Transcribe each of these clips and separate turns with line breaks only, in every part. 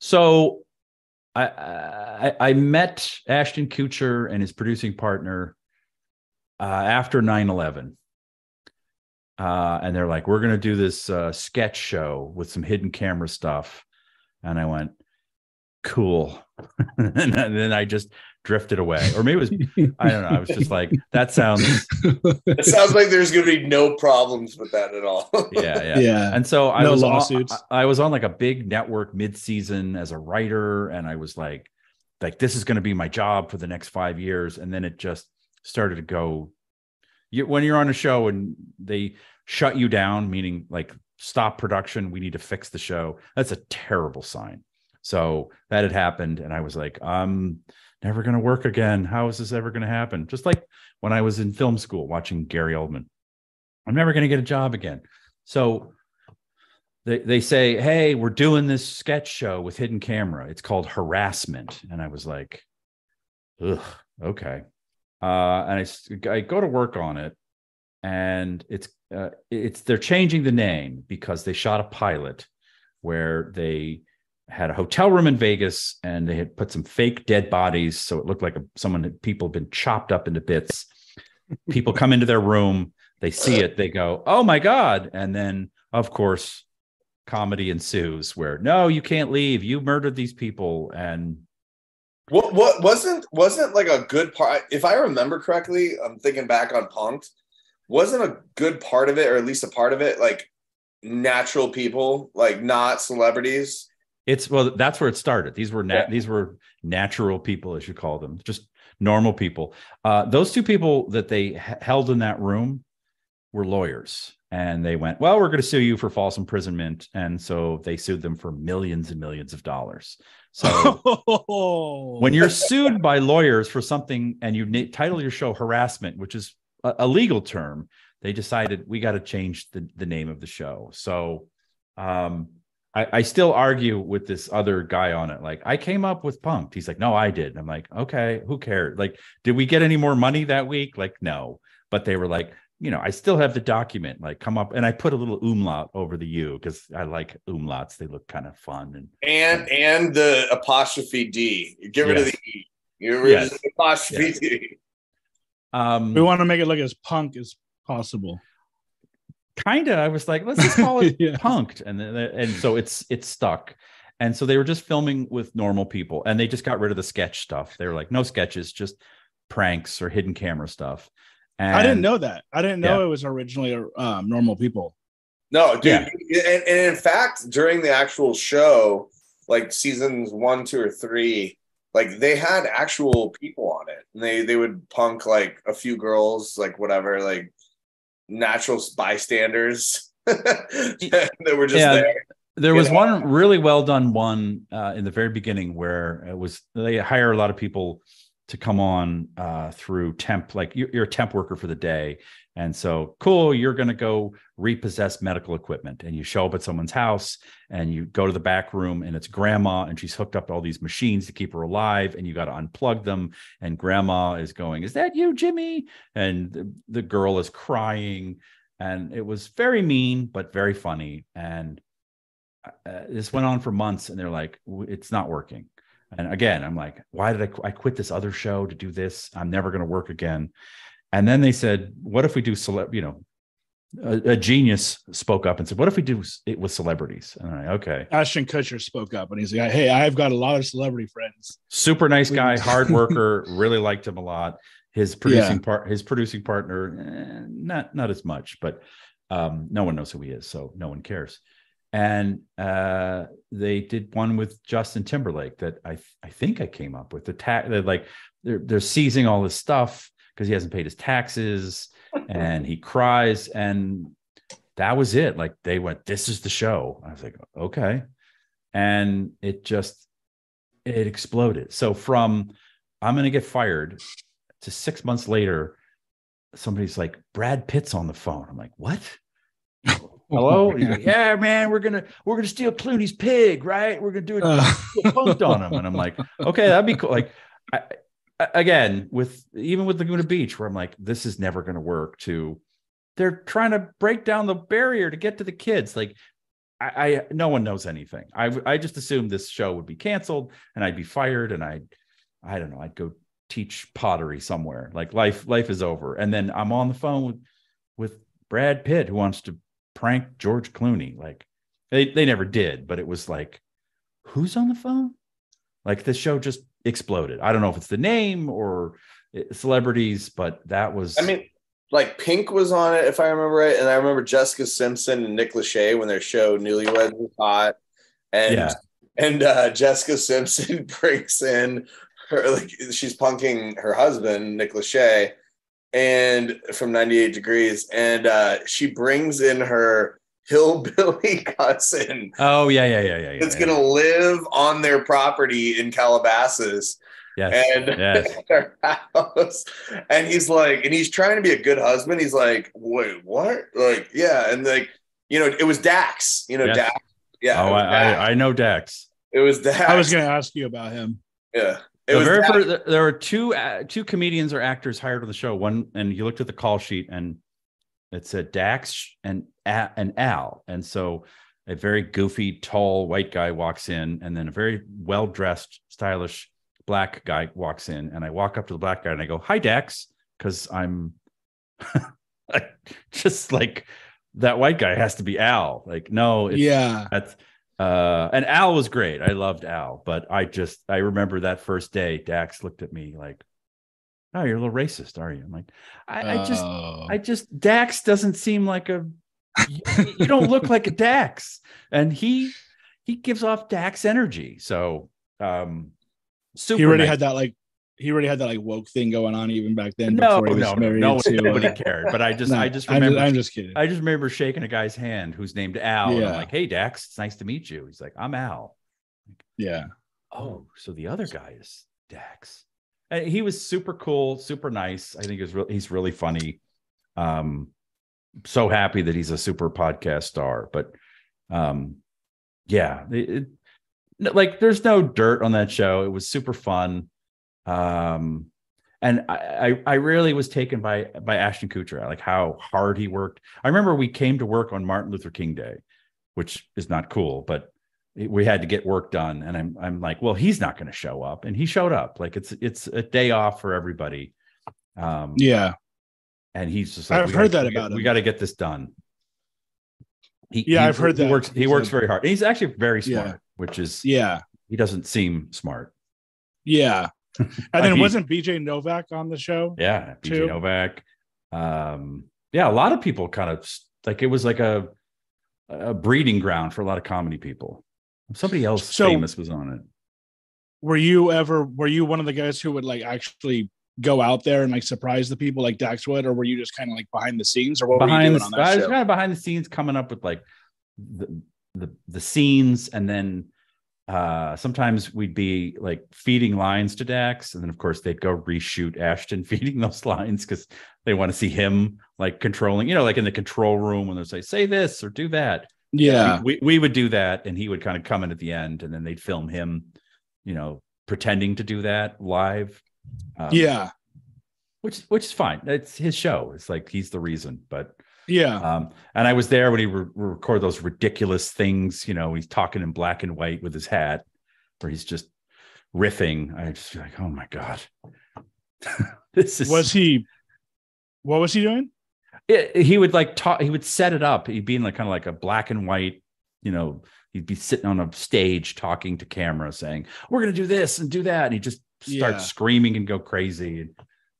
So I, I I met Ashton Kutcher and his producing partner uh, after 9-11. Uh, and they're like, we're gonna do this uh, sketch show with some hidden camera stuff. And I went, cool. and then I just drifted away. Or maybe it was, I don't know. I was just like, that sounds
It sounds like there's going to be no problems with that at all.
yeah, yeah.
Yeah.
And so I
No
was on-
lawsuits.
I, I was on like a big network mid-season as a writer, and I was like, like this is going to be my job for the next five years. And then it just started to go. You, when you're on a show and they shut you down, meaning like stop production, we need to fix the show. That's a terrible sign. So that had happened, and I was like, I'm never going to work again. How is this ever going to happen? Just like when I was in film school watching Gary Oldman. I'm never going to get a job again. So they, they say, Hey, we're doing this sketch show with hidden camera. It's called harassment. And I was like, Ugh, okay. Uh, and I go to work on it and it's, uh, it's, they're changing the name because they shot a pilot where they had a hotel room in Vegas and they had put some fake dead bodies. So it looked like a, someone had, people had been chopped up into bits. People come into their room, they see it, they go, "Oh my god!" And then, of course, comedy ensues where no, you can't leave. You murdered these people, and
What what wasn't wasn't like a good part? If I remember correctly, I'm thinking back on Punked. Wasn't a good part of it, or at least a part of it, like natural people, like not celebrities.
It's well, that's where it started. These were nat-
Yeah.
these were natural people, as you call them, just normal people. Uh, those two people that they h- held in that room were lawyers, and they went, "Well, we're going to sue you for false imprisonment," and so they sued them for millions and millions of dollars. So. when you're sued by lawyers for something and you na- title your show harassment which is a, a legal term they decided we got to change the, the name of the show so um I, I still argue with this other guy on it like i came up with punked he's like no i did i'm like okay who cares like did we get any more money that week like no but they were like you know i still have the document like come up and i put a little umlaut over the u because i like umlauts they look kind of fun and
And and the apostrophe D. Get rid of
Yes.
the E. Get rid
Yes.
of the apostrophe
Yes.
D.
um
we want to make it look as punk as possible.
Kind of i was like let's just call it
Yeah.
punked and then and so it's it's stuck and so they were just filming with normal people and they just got rid of the sketch stuff they were like no sketches just pranks or hidden camera stuff and
I didn't know that. I didn't know
Yeah.
it was originally um, normal people.
No, dude.
Yeah.
And, and in fact, during the actual show, like seasons one, two, or three, like they had actual people on it. And they they would punk like a few girls, like whatever, like natural bystanders that were just
Yeah.
there.
there was
Yeah.
one really well done one uh, in the very beginning where it was they hire a lot of people to come on uh, through temp like you're, you're a temp worker for the day and so cool you're going to go repossess medical equipment and you show up at someone's house and you go to the back room and it's grandma and she's hooked up to all these machines to keep her alive and you got to unplug them and grandma is going is that you jimmy? And the, the girl is crying and it was very mean but very funny and uh, this went on for months and they're like it's not working. And again i'm like why did i, qu- I quit this other show to do this? I'm never going to work again and then they said what if we do celeb you know a, a genius spoke up and said what if we do it with celebrities? And like okay.
Ashton Kutcher spoke up and he's like, "Hey, I've got a lot of celebrity friends."
super nice guy hard worker really liked him a lot. His producing part his producing partner eh, not not as much but um no one knows who he is so no one cares. And uh they did one with justin timberlake that i i think i came up with. The tag. they're like they're, they're seizing all his stuff because he hasn't paid his taxes and he cries and that was it. Like they went this is the show. I was like okay. And it just it exploded. So from i'm going to get fired to six months later somebody's like brad pitt's on the phone. I'm like what? Hello? Like, yeah man we're gonna we're gonna steal clooney's pig right? We're gonna do it
Uh,
punked on him. And i'm like okay that'd be cool. Like I, I- again with even with laguna beach where i'm like this is never going to work to they're trying to break down the barrier to get to the kids like I, I no one knows anything. I I just assumed this show would be canceled and I'd be fired and I'd I don't know, I'd go teach pottery somewhere. Like life life is over. And then I'm on the phone with with Brad Pitt who wants to prank George Clooney. Like they they never did, but it was like who's on the phone? Like the show just exploded. I don't know if it's the name or eh, celebrities, but that was
I mean, like Pink was on it, if I remember right. And I remember Jessica Simpson and Nick Lachey when their show Newlyweds was hot. And
Yeah.
and uh, Jessica Simpson breaks in her like she's punking her husband, Nick Lachey, and from 98 degrees, and uh, she brings in her hillbilly cousin
oh yeah, yeah, yeah, yeah. yeah
that's
yeah.
gonna live on their property in Calabasas
yes,
and
yes.
their house. And he's like, and he's trying to be a good husband. He's like, wait, what? Like, yeah, and like, you know, it was Dax. You know,
Yes.
Dax. Yeah,
oh, I,
Dax.
I I know Dax.
it was Dax.
I was going to ask you about him.
yeah. It
The
was
very first, there were two uh, two comedians or actors hired on the show. One, and you looked at the call sheet, and it a Dax and an Al, and so a very goofy, tall white guy walks in, and then a very well dressed, stylish black guy walks in, and I walk up to the black guy and I go, "Hi, Dax," because I'm just like that white guy has to be Al. Like, no, it's,
yeah.
that's uh and Al was great. I loved Al, but I just I remember that first day Dax looked at me like, Oh, you're a little racist, are you? I'm like, I, I just
Oh.
I just Dax doesn't seem like a you, you don't look like a Dax. And he he gives off Dax energy. So um super
he already
nice.
had that like he already had that like woke thing going on even back then.
no,
before he was
no, no,
married
no,
to, uh,
nobody cared. But I just
no,
I just
I'm
remember
I'm just kidding.
I just remember shaking a guy's hand who's named Al. And I'm like, hey Dax, it's nice to meet you. He's like, I'm Al.
yeah.
oh, so the other guy is Dax. And he was super cool, super nice. I think he was re- he's really funny. Um, so happy that he's a super podcast star. But um, yeah, it, it- like there's no dirt on that show. It was super fun. Um, and I, I I really was taken by by Ashton Kutcher, like how hard he worked. I remember we came to work on Martin Luther King Day, which is not cool, but we had to get work done and i'm i'm like well he's not going to show up and he showed up like it's it's a day off for everybody um
Yeah.
and he's just like
I've
we
heard
gotta-
that
we got-
about
we
him.
got to get this done he,
Yeah,
he-
I've heard
he
that.
works he works very hard and he's actually very
Yeah.
smart which is
Yeah.
he doesn't seem smart
Yeah. And then
He-
wasn't BJ Novak on the show?
yeah bj
Too.
novak um yeah a lot of people kind of like it was like a a breeding ground for a lot of comedy people somebody else
So-
famous was on it
Were you ever were you one of the guys who would like actually go out there and like surprise the people like Dax would, or were you just kind of like behind the scenes, or what were you
behind
doing
the,
on
I
that
was
show?
kind of behind the scenes coming up with like the the, the scenes and then uh sometimes we'd be like feeding lines to Dax and then of course they'd go reshoot Ashton feeding those lines because they want to see him like controlling you know like in the control room when they say say this or do that
Yeah.
we, we would do that and he would kind of come in at the end and then they'd film him you know pretending to do that live um,
Yeah.
which which is fine it's his show it's like he's the reason but
Yeah.
um, and I was there when he re- record those ridiculous things. You know, he's talking in black and white with his hat, where he's just riffing. I just feel like, oh my god, this is.
Was he what was he doing?
It- he would like talk. He would set it up. He'd be in like kind of like a black and white. You know, he'd be sitting on a stage talking to camera, saying, "We're gonna do this and do that," and he just start
Yeah.
screaming and go crazy. And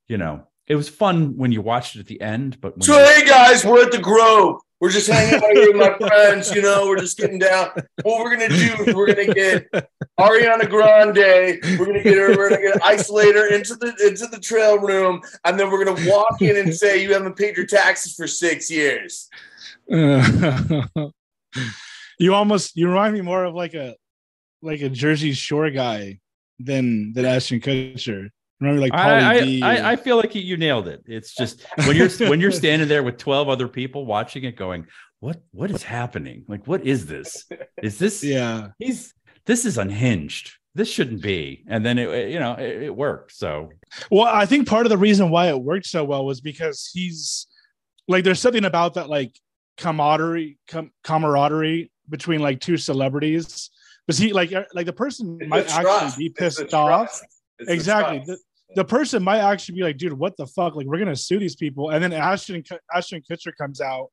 you know, it was fun when you watched it at the end, but when
So
you-
hey guys, we're at the Grove. We're just hanging out here with my friends. You know, we're just getting down. What we're gonna do is we're gonna get Ariana Grande. We're gonna get her. We're gonna get isolate her into the into the trail room, and then we're gonna walk in and say you haven't paid your taxes for six years.
you almost you remind me more of like a like a Jersey Shore guy than than Ashton Kutcher. Remember like Pauly
I,
D
I,
and-
I, I feel like you, you nailed it. It's just when you're when you're standing there with 12 other people watching it going, what what is happening? Like, what is this? Is this
yeah.
he's this is unhinged. This shouldn't be. And then it, it, you know, it, it worked. So
Well, I think part of the reason why it worked so well was because he's like there's something about that like camaraderie com- camaraderie between like two celebrities. But he like uh, like the person
It's
might
the
actually
trust.
be
It's
pissed off.
trust. It's the
Exactly. The person might actually be like, dude, what the fuck? Like, we're gonna sue these people. And then Ashton Ashton Kutcher comes out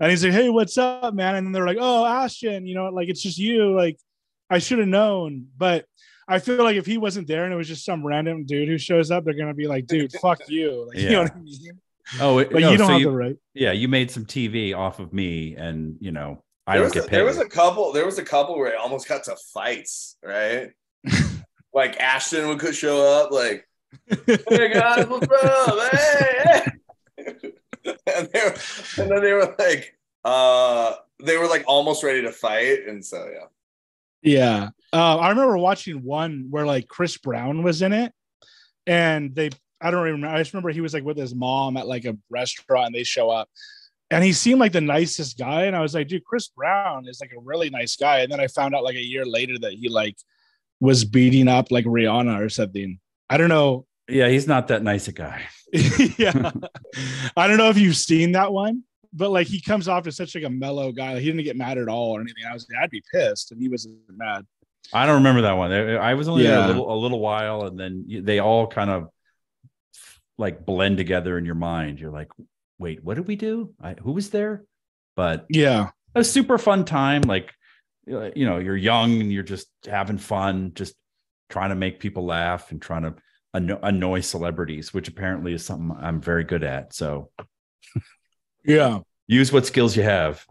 and he's like, Hey, what's up, man? And then they're like, Oh, Ashton, you know, like it's just you. Like, I should have known. But I feel like if he wasn't there and it was just some random dude who shows up, they're gonna be like, dude, fuck you. Like, you know
Yeah.
what I mean?
Oh, it,
But
no,
you don't
so
have
you-
the right.
yeah, you made some TV off of me, and you know I
there
don't
was,
get
a,
paid.
there was a couple. There was a couple where it almost got to fights, right? like Ashton would could show up, like, "Hey guys, what's up? Hey!" hey." and, they were, and then they were like, uh, they were like almost ready to fight, and so yeah.
Yeah. Uh, I remember watching one where like Chris Brown was in it and they, I don't remember. I just remember he was like with his mom at like a restaurant and they show up and he seemed like the nicest guy. And I was like, dude, Chris Brown is like a really nice guy. And then I found out like a year later that he like was beating up like Rihanna or something. I don't know.
yeah, he's not that nice a guy.
yeah. I don't know if you've seen that one, but like he comes off as such like a mellow guy. Like, he didn't get mad at all or anything. I was I'd be pissed and he wasn't mad.
I don't remember that one. I was only there
Yeah.
a little a little while, and then they all kind of like blend together in your mind. You're like, wait, what did we do? I, who was there? But
Yeah.
a super fun time. Like, you know, you're young and you're just having fun, just trying to make people laugh and trying to annoy celebrities, which apparently is something I'm very good at. So
Yeah.
use what skills you have.